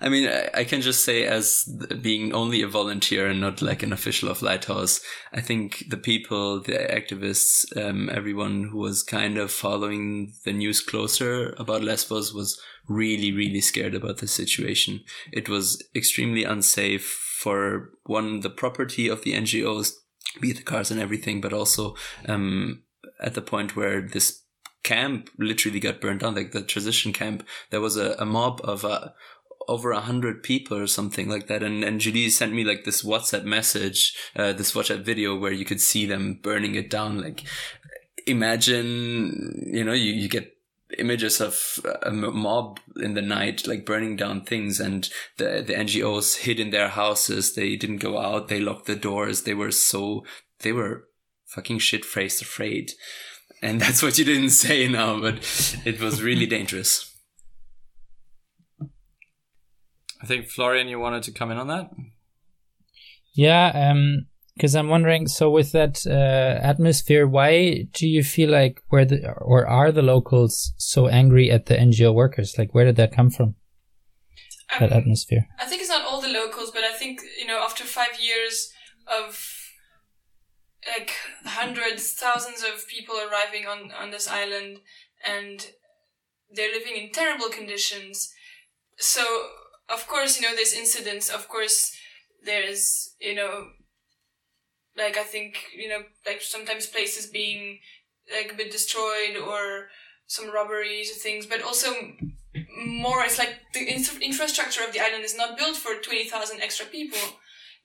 I mean, I, can just say, as being only a volunteer and not like an official of Lighthouse, I think the people, the activists, um, everyone who was kind of following the news closer about Lesbos was really, really scared about the situation. It was extremely unsafe for one, the property of the NGOs, be it the cars and everything, but also um, at the point where this camp literally got burned down, like the transition camp, there was a, a mob of uh, over a hundred people or something like that. And and Julie sent me like this WhatsApp message, uh, this WhatsApp video where you could see them burning it down. Like imagine, you know, you, you get images of a mob in the night, like burning down things and the, the NGOs hid in their houses. They didn't go out. They locked the doors. They were so, they were fucking shit faced afraid. And that's what you didn't say now, but it was really dangerous. I think Florian, you wanted to come in on that. Yeah, um, because I'm wondering. So with that uh, atmosphere, why do you feel like where the or are the locals so angry at the NGO workers? Like, where did that come from? That Um, atmosphere. I think it's not all the locals, but I think you know after five years of like hundreds, thousands of people arriving on on this island, and they're living in terrible conditions. So of course you know there's incidents. Of course there's you know like I think you know like sometimes places being like a bit destroyed or some robberies or things, but also more it's like the infra- infrastructure of the island is not built for 20,000 extra people.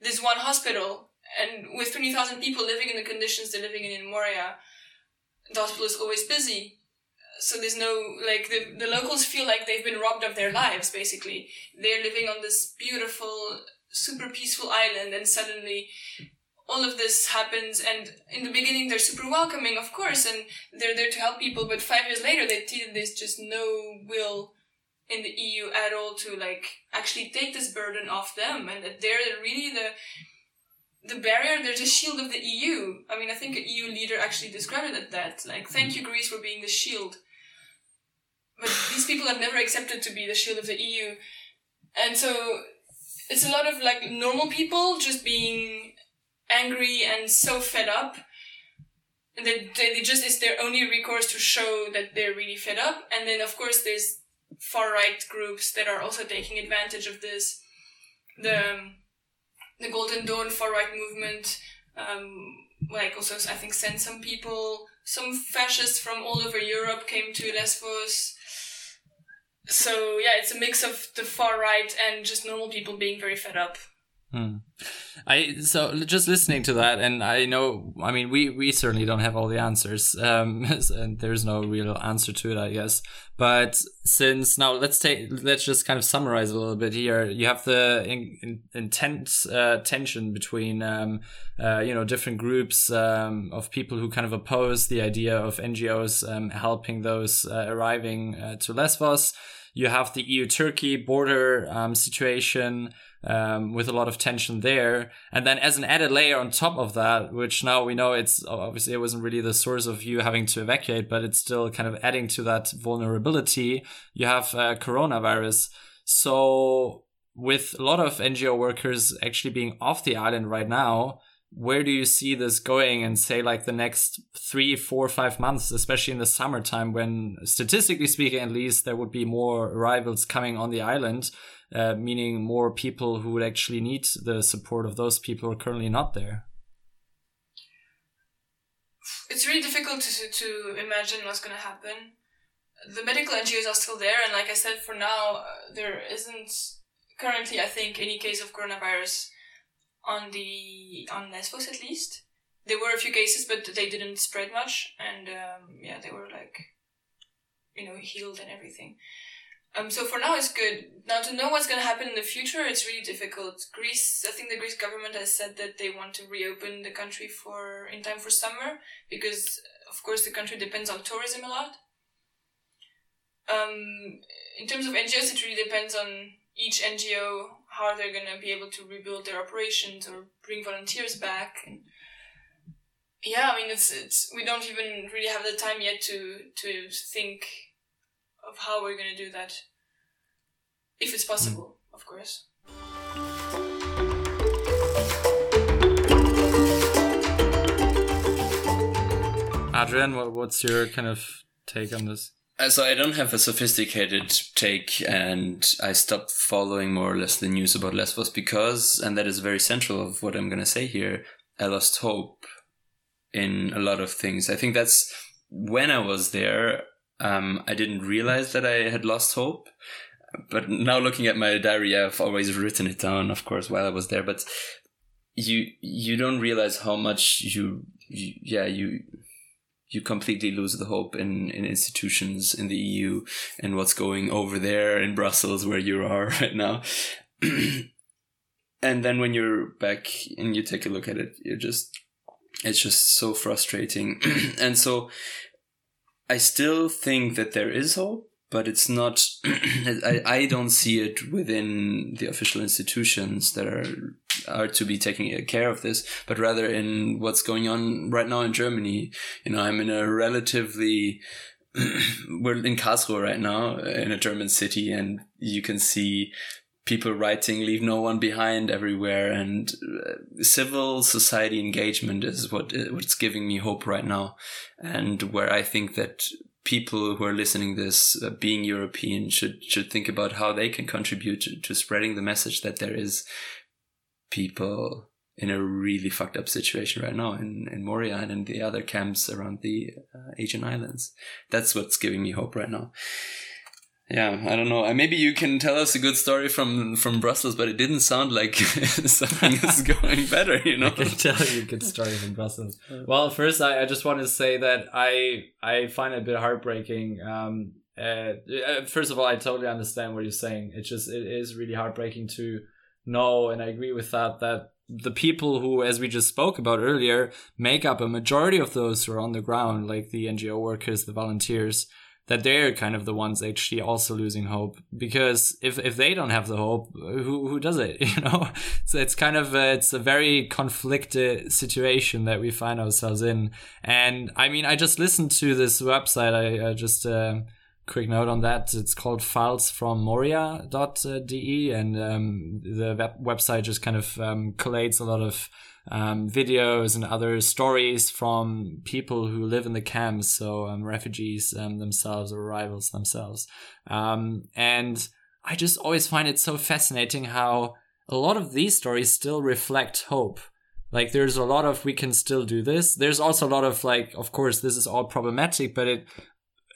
There's one hospital, and with 20,000 people living in the conditions they're living in in Moria, the hospital is always busy. So there's no, like, the, the locals feel like they've been robbed of their lives, basically. They're living on this beautiful, super peaceful island, and suddenly all of this happens and in the beginning they're super welcoming of course and they're there to help people but five years later they see there's just no will in the EU at all to like actually take this burden off them and that they're really the the barrier, there's a shield of the EU. I mean, I think an EU leader actually described it that. Like, thank you, Greece, for being the shield. But these people have never accepted to be the shield of the EU. And so, it's a lot of like normal people just being angry and so fed up. And they, they, they just, it's their only recourse to show that they're really fed up. And then, of course, there's far right groups that are also taking advantage of this. The, um, the Golden Dawn far right movement, um, like also I think sent some people, some fascists from all over Europe came to Lesbos. So yeah, it's a mix of the far right and just normal people being very fed up. Hmm. I so just listening to that, and I know, I mean, we we certainly don't have all the answers, um, and there's no real answer to it, I guess. But since now, let's take let's just kind of summarize a little bit here. You have the in, in, intense uh, tension between, um, uh, you know, different groups um, of people who kind of oppose the idea of NGOs um, helping those uh, arriving uh, to Lesbos. You have the EU Turkey border um, situation um, with a lot of tension there. And then as an added layer on top of that, which now we know it's obviously it wasn't really the source of you having to evacuate, but it's still kind of adding to that vulnerability. You have uh, coronavirus. So with a lot of NGO workers actually being off the island right now, where do you see this going in say like the next three four five months especially in the summertime when statistically speaking at least there would be more arrivals coming on the island uh, meaning more people who would actually need the support of those people who are currently not there? It's really difficult to, to imagine what's going to happen. The medical ngos are still there and like i said for now uh, there isn't currently i think any case of coronavirus on the on Lesbos at least. There were a few cases, but they didn't spread much, and um, yeah, they were like, you know, healed and everything. Um, so for now it's good. Now to know what's going to happen in the future, it's really difficult. Greece, I think the Greek government has said that they want to reopen the country for in time for summer because, of course, the country depends on tourism a lot. Um, in terms of NGOs, it really depends on each NGO how they're going to be able to rebuild their operations or bring volunteers back and yeah i mean it's it's we don't even really have the time yet to to think of how we're going to do that. If it's possible of course. Adrian what's your kind of take on this so I don't have a sophisticated take, and I stopped following more or less the news about Lesbos because, and that is very central of what I'm going to say here. I lost hope in a lot of things. I think that's when I was there. Um, I didn't realize that I had lost hope, but now looking at my diary, I've always written it down, of course, while I was there. But you you don't realize how much you, you yeah you you completely lose the hope in, in institutions in the EU and what's going over there in Brussels where you are right now. and then when you're back and you take a look at it, you're just, it's just so frustrating. and so I still think that there is hope, but it's not I, I don't see it within the official institutions that are are to be taking care of this but rather in what's going on right now in germany. You know i'm in a relatively we're in Karlsruhe right now in a German city and you can see people writing leave no one behind everywhere and uh, civil society engagement is what what's giving me hope right now. And where i think that people who are listening this uh, being european should should think about how they can contribute to, to spreading the message that there is people in a really fucked up situation right now in, in Moria and in the other camps around the uh, Aegean islands. That's what's giving me hope right now yeah, I don't know. Maybe you can tell us a good story from from Brussels, but it didn't sound like something is going better. You know, I can tell you a good story from Brussels. Well, first, I, I just want to say that I I find it a bit heartbreaking. Um, uh, uh, first of all, I totally understand what you're saying. It's just it is really heartbreaking to know, and I agree with that that the people who, as we just spoke about earlier, make up a majority of those who are on the ground, like the NGO workers, the volunteers that they're kind of the ones actually also losing hope. Because if if they don't have the hope who who does it you know? So it's kind of a, it's a very conflicted situation that we find ourselves in. And i mean i just listened to this website. I, I just uh, quick note on that it's called files from moria.de and um, the web- website just kind of um, collates a lot of um, videos and other stories from people who live in the camps, so um, refugees um, themselves or arrivals themselves. Um, and I just always find it so fascinating how a lot of these stories still reflect hope. Like there's a lot of we can still do this. There's also a lot of like, of course, this is all problematic, but it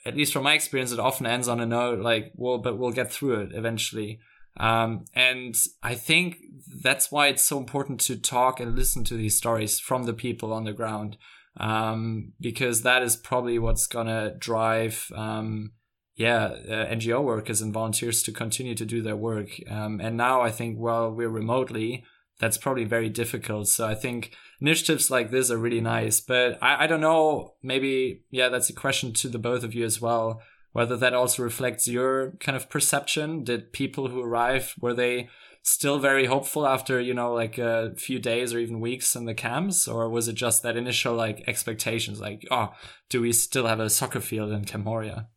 at least from my experience, it often ends on a note like, well, but we'll get through it eventually. Um, and I think that's why it's so important to talk and listen to these stories from the people on the ground. Um, because that is probably what's gonna drive, um, yeah, uh, NGO workers and volunteers to continue to do their work. Um, and now I think, well, we're remotely, that's probably very difficult. So I think initiatives like this are really nice. But I, I don't know, maybe, yeah, that's a question to the both of you as well, whether that also reflects your kind of perception. Did people who arrived, were they still very hopeful after, you know, like a few days or even weeks in the camps? Or was it just that initial like expectations, like, oh, do we still have a soccer field in Camp Moria?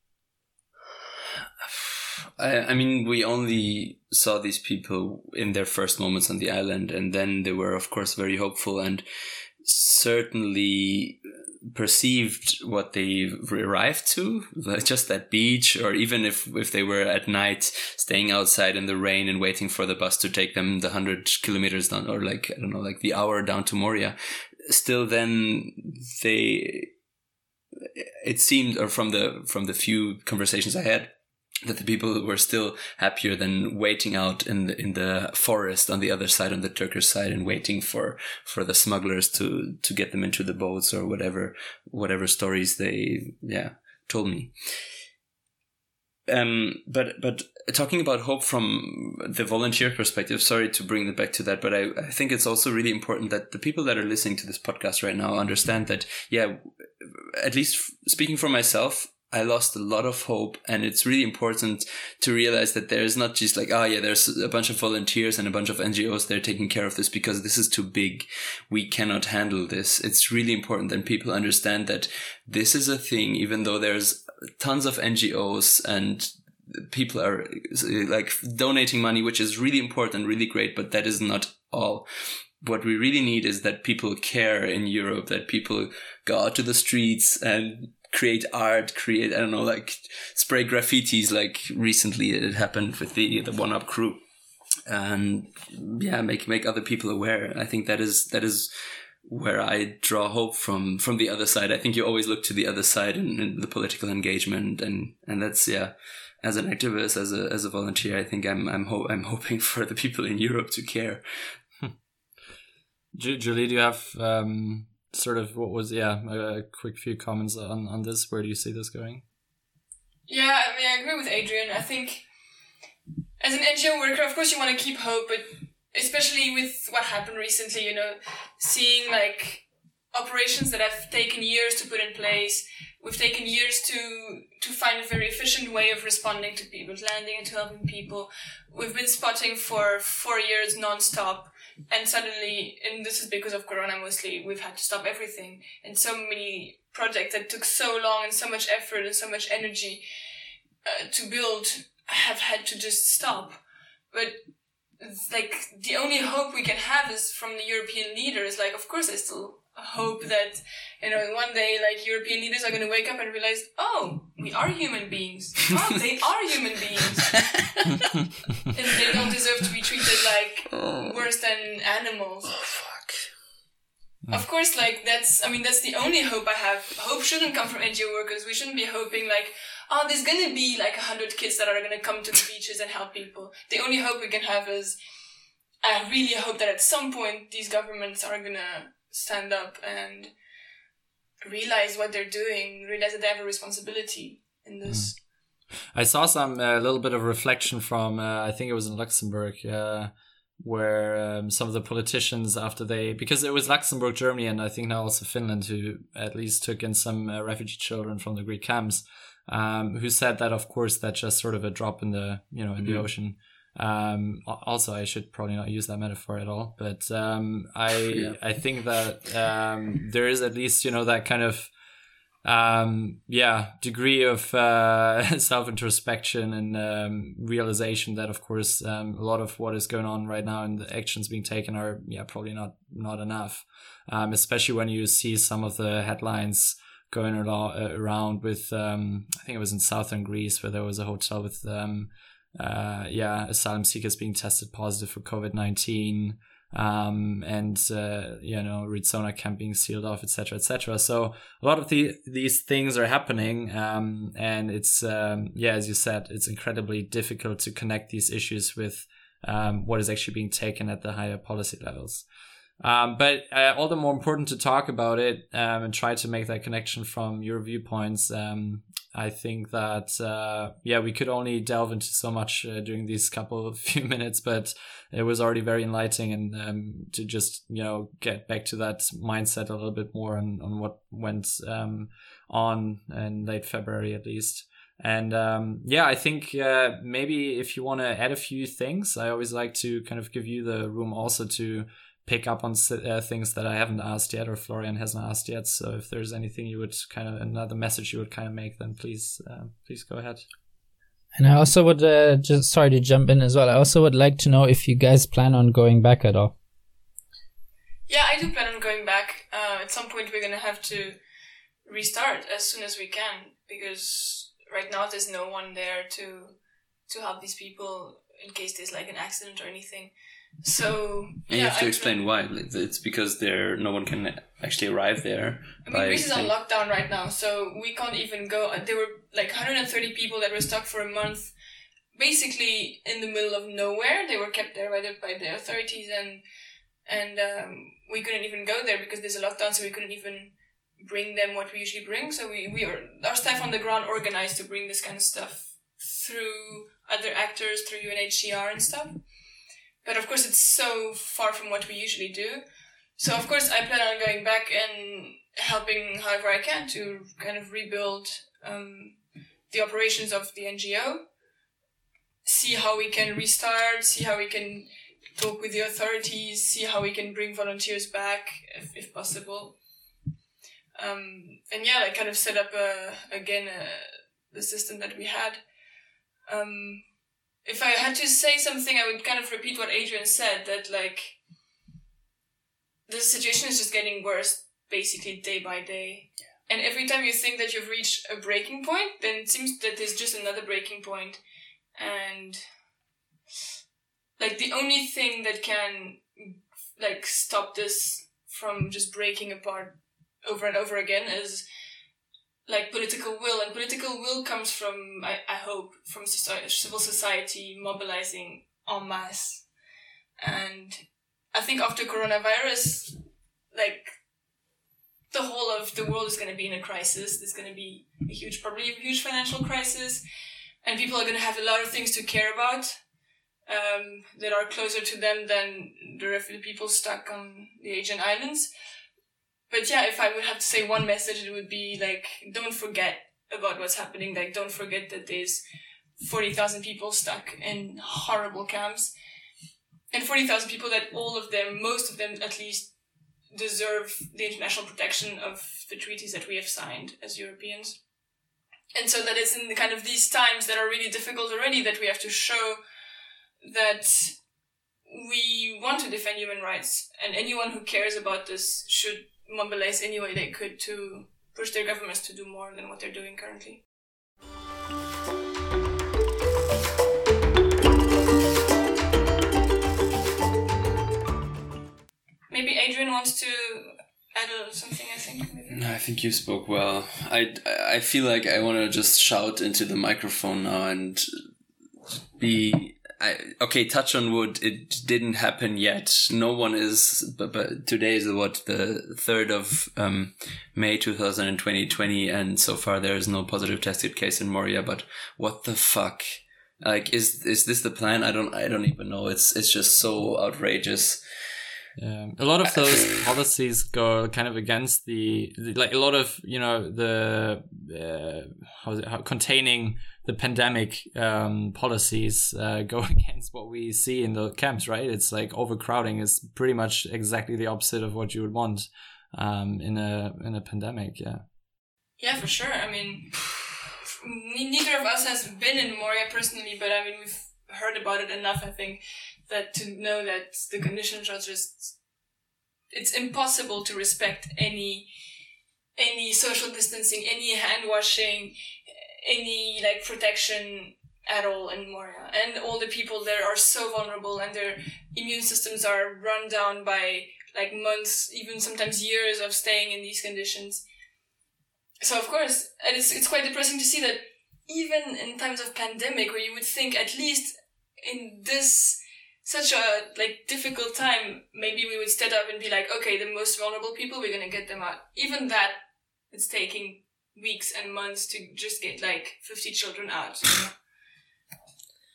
I, I mean, we only saw these people in their first moments on the island, and then they were, of course, very hopeful and certainly perceived what they arrived to just that beach, or even if if they were at night staying outside in the rain and waiting for the bus to take them the hundred kilometers down, or like I don't know, like the hour down to Moria. Still, then they it seemed, or from the from the few conversations I had, that the people were still happier than waiting out in the, in the forest on the other side, on the Turkish side, and waiting for, for the smugglers to, to get them into the boats or whatever, whatever stories they, yeah, told me. Um, but, but talking about hope from the volunteer perspective, sorry to bring it back to that, but I, I think it's also really important that the people that are listening to this podcast right now understand that, yeah, at least speaking for myself, I lost a lot of hope. And it's really important to realize that there is not just like, oh yeah, there's a bunch of volunteers and a bunch of NGOs that are taking care of this because this is too big. We cannot handle this. It's really important that people understand that this is a thing, even though there's tons of NGOs and people are like donating money, which is really important, really great, but that is not all what we really need is that people care in Europe, that people go out to the streets and create art, create I don't know, like spray graffitis. Like recently, it happened with the the One Up crew, and yeah, make make other people aware. I think that is that is where I draw hope from from the other side. I think you always look to the other side in, the political engagement, and and that's yeah. As an activist, as a as a volunteer, I think I'm I'm ho- I'm hoping for the people in Europe to care. Julie, do you have um, sort of what was yeah a quick few comments on on this. Where do you see this going? Yeah i mean i agree with adrian. I think as an ngo worker of course you want to keep hope but especially with what happened recently you know seeing like operations that have taken years to put in place we've taken years to to find a very efficient way of responding to people's landing and to helping people. We've been spotting for four years non-stop and suddenly and this is because of corona mostly we've had to stop everything. And so many projects that took so long and so much effort and so much energy uh, to build have had to just stop. But like the only hope we can have is from the european leaders. Like of course i still hope that you know one day like European leaders are going to wake up and realize, oh, we are human beings. Oh, they are human beings, and they don't deserve to be treated like worse than animals. Oh fuck. Of course, like that's I mean that's the only hope I have. Hope shouldn't come from NGO workers. We shouldn't be hoping like. Oh, there's gonna be like a hundred kids that are gonna come to the beaches and help people. The only hope we can have is, I really hope that at some point these governments are gonna stand up and realize what they're doing, realize that they have a responsibility in this. Mm. I saw some a uh, little bit of reflection from uh, I think it was in Luxembourg, uh, where um, some of the politicians after they because it was Luxembourg, Germany, and I think now also Finland who at least took in some uh, refugee children from the Greek camps, um, who said that of course that's just sort of a drop in the you know in mm-hmm. the ocean. Um, also, I should probably not use that metaphor at all, but um, I yeah. I think that um, there is at least you know that kind of um, yeah degree of uh, self introspection and um, realization that of course um, a lot of what is going on right now and the actions being taken are yeah probably not not enough, um, especially when you see some of the headlines going around with um, I think it was in southern Greece where there was a hotel with um, uh, yeah, asylum seekers being tested positive for COVID 19. um, and uh, you know Ritsona camp being sealed off, etc., etc. So a lot of the these things are happening, um, and it's um, yeah, as you said, it's incredibly difficult to connect these issues with um, what is actually being taken at the higher policy levels. Um, but uh, all the more important to talk about it um, and try to make that connection from your viewpoints. I think that uh, yeah, we could only delve into so much uh, during these couple of few minutes, but it was already very enlightening and um, to just you know get back to that mindset a little bit more on on what went um, on in late February at least. And um, yeah, I think uh, maybe if you want to add a few things, I always like to kind of give you the room also to pick up on uh, things that I haven't asked yet or Florian hasn't asked yet. So if there's anything you would kind of another message you would kind of make, then please uh, please go ahead. And I also would uh, just sorry to jump in as well. I also would like to know if you guys plan on going back at all. Yeah, I do plan on going back. Uh, at some point, we're gonna have to restart as soon as we can because right now there's no one there to to help these people in case there's like an accident or anything. So and yeah, you have to I explain why. It's because there no one can actually arrive there. I mean, Greece is on lockdown right now, so we can't even go. There were like 130 people that were stuck for a month, basically in the middle of nowhere. They were kept there by the by the authorities, and and um, we couldn't even go there because there's a lockdown, so we couldn't even bring them what we usually bring. So we we are our staff on the ground organized to bring this kind of stuff through other actors, through UNHCR and stuff. But of course, it's so far from what we usually do. So of course, I plan on going back and helping however I can to kind of rebuild um, the operations of the NGO, see how we can restart, see how we can talk with the authorities, see how we can bring volunteers back if, if possible. Um, and yeah, like kind of set up a, again a, the system that we had. Um, if I had to say something, I would kind of repeat what Adrian said that like the situation is just getting worse basically day by day. Yeah. And every time you think that you've reached a breaking point, then it seems that there's just another breaking point. And like the only thing that can like stop this from just breaking apart over and over again is like political will, and political will comes from, I, I hope, from society, civil society mobilizing en masse. And I think after coronavirus, like the whole of the world is going to be in a crisis. There's going to be a huge, probably a huge financial crisis, and people are going to have a lot of things to care about um, that are closer to them than the refugee people stuck on the Aegean islands but yeah, if I would have to say one message, it would be like, don't forget about what's happening. Like, don't forget that there's 40,000 people stuck in horrible camps. And 40,000 people that all of them, most of them at least, deserve the international protection of the treaties that we have signed as Europeans. And so that it's in the kind of these times that are really difficult already that we have to show that we want to defend human rights and anyone who cares about this should mobilize any way they could to push their governments to do more than what they're doing currently. Maybe Adrian wants to add something. I think. Maybe. I think you spoke well. I I feel like I want to just shout into the microphone now and be I, okay, touch on wood. It didn't happen yet. No one is, but, but today is what the third of um, May 2020, and so far there is no positive tested case in Moria. But what the fuck? Like, is is this the plan? I don't, I don't even know. It's it's just so outrageous. Yeah. A lot of those policies go kind of against the, the, like a lot of you know the uh, how is it how, containing the pandemic um, policies uh, go against what we see in the camps. Right? It's like overcrowding is pretty much exactly the opposite of what you would want um, in a in a pandemic. Yeah. Yeah, for sure. I mean, neither of us has been in Moria personally, but I mean we've heard about it enough. I think that to know that the conditions are just it's impossible to respect any any social distancing, any hand washing, any like protection at all in Moria. And all the people there are so vulnerable and their immune systems are run down by like months, even sometimes years of staying in these conditions. So of course, and it's, it's quite depressing to see that even in times of pandemic where you would think at least in this such a like difficult time, maybe we would stand up and be like, okay, the most vulnerable people, we're gonna get them out. Even that, it's taking weeks and months to just get like 50 children out.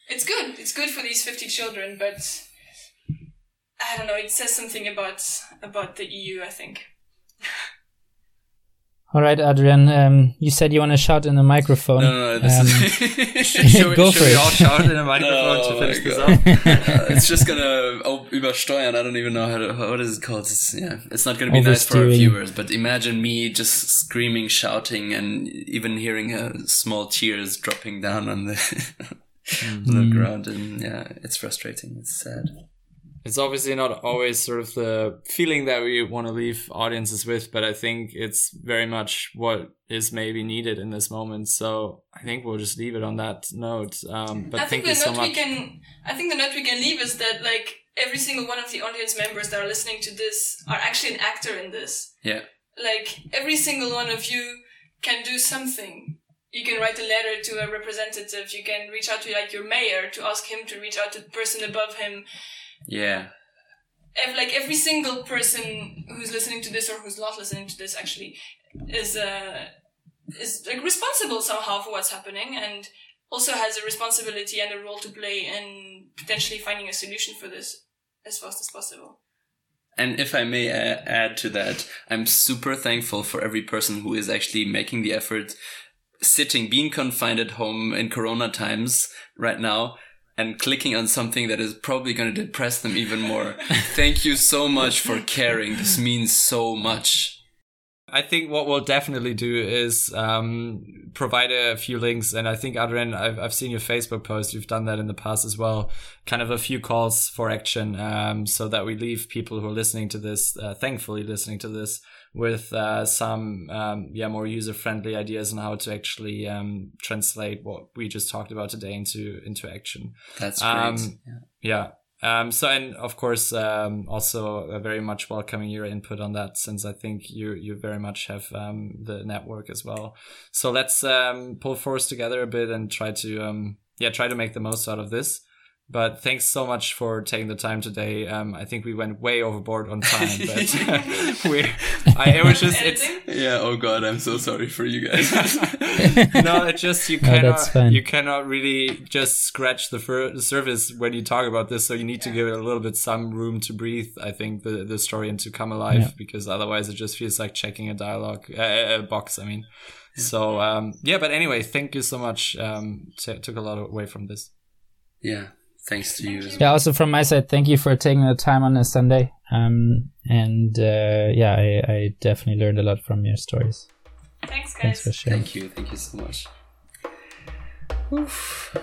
It's good. It's good for these 50 children, but I don't know. It says something about about the EU. I think. All right, Adrian. Um, you said you want to shout in the microphone. No, no, no this Um, is. should we, Go should for we it. all shout in a microphone Oh to finish this God. up? it's just gonna oh, übersteuern. I don't even know how to. What is it called? It's, yeah, it's not gonna be nice for our viewers. But imagine me just screaming, shouting, and even hearing uh, small tears dropping down on the on the ground. And yeah, it's frustrating. It's sad. It's obviously not always sort of the feeling that we want to leave audiences with, but I think it's very much what is maybe needed in this moment. So I think we'll just leave it on that note. Um, but I thank think you the so note we can. I think the note we can leave is that like every single one of the audience members that are listening to this are actually an actor in this. Yeah. Like every single one of you can do something. You can write a letter to a representative. You can reach out to like your mayor to ask him to reach out to the person above him. Yeah. Ev- like every single person who's listening to this or who's not listening to this actually is uh is like responsible somehow for what's happening and also has a responsibility and a role to play in potentially finding a solution for this as fast as possible. And if I may a- add to that, I'm super thankful for every person who is actually making the effort, sitting, being confined at home in Corona times right now, and clicking on something that is probably going to depress them even more. Thank you so much for caring. This means so much. I think what we'll definitely do is um, provide a few links, and I think Adrian, I've I've seen your Facebook post. You've done that in the past as well. Kind of a few calls for action, um, so that we leave people who are listening to this, uh, thankfully listening to this, with uh, some um, yeah more user friendly ideas on how to actually um, translate what we just talked about today into into action. That's great. Um, Yeah. Yeah. Um, so, and of course, um, also very much welcoming your input on that, since I think you you very much have um, the network as well. So let's um, pull force together a bit and try to um, yeah try to make the most out of this. But thanks so much for taking the time today. Um, I think we went way overboard on time, but we I, it was just it's Yeah. Oh God, I'm so sorry for you guys. no, it's just you cannot that's fine. you cannot really just scratch the, fur- the surface when you talk about this. So you need to give it a little bit some room to breathe. I think the the story and to come alive Yeah. because otherwise it just feels like checking a dialogue uh, a box. I mean, so um, yeah. But anyway, thank you so much. Um, t- took a lot away from this. yeah. Thanks to you. well. Yeah, also from my side, thank you for taking the time on a Sunday. Um, and uh, yeah, I, I definitely learned a lot from your stories. Thanks, guys. Thanks for sharing. Thank you. Thank you so much. Oof.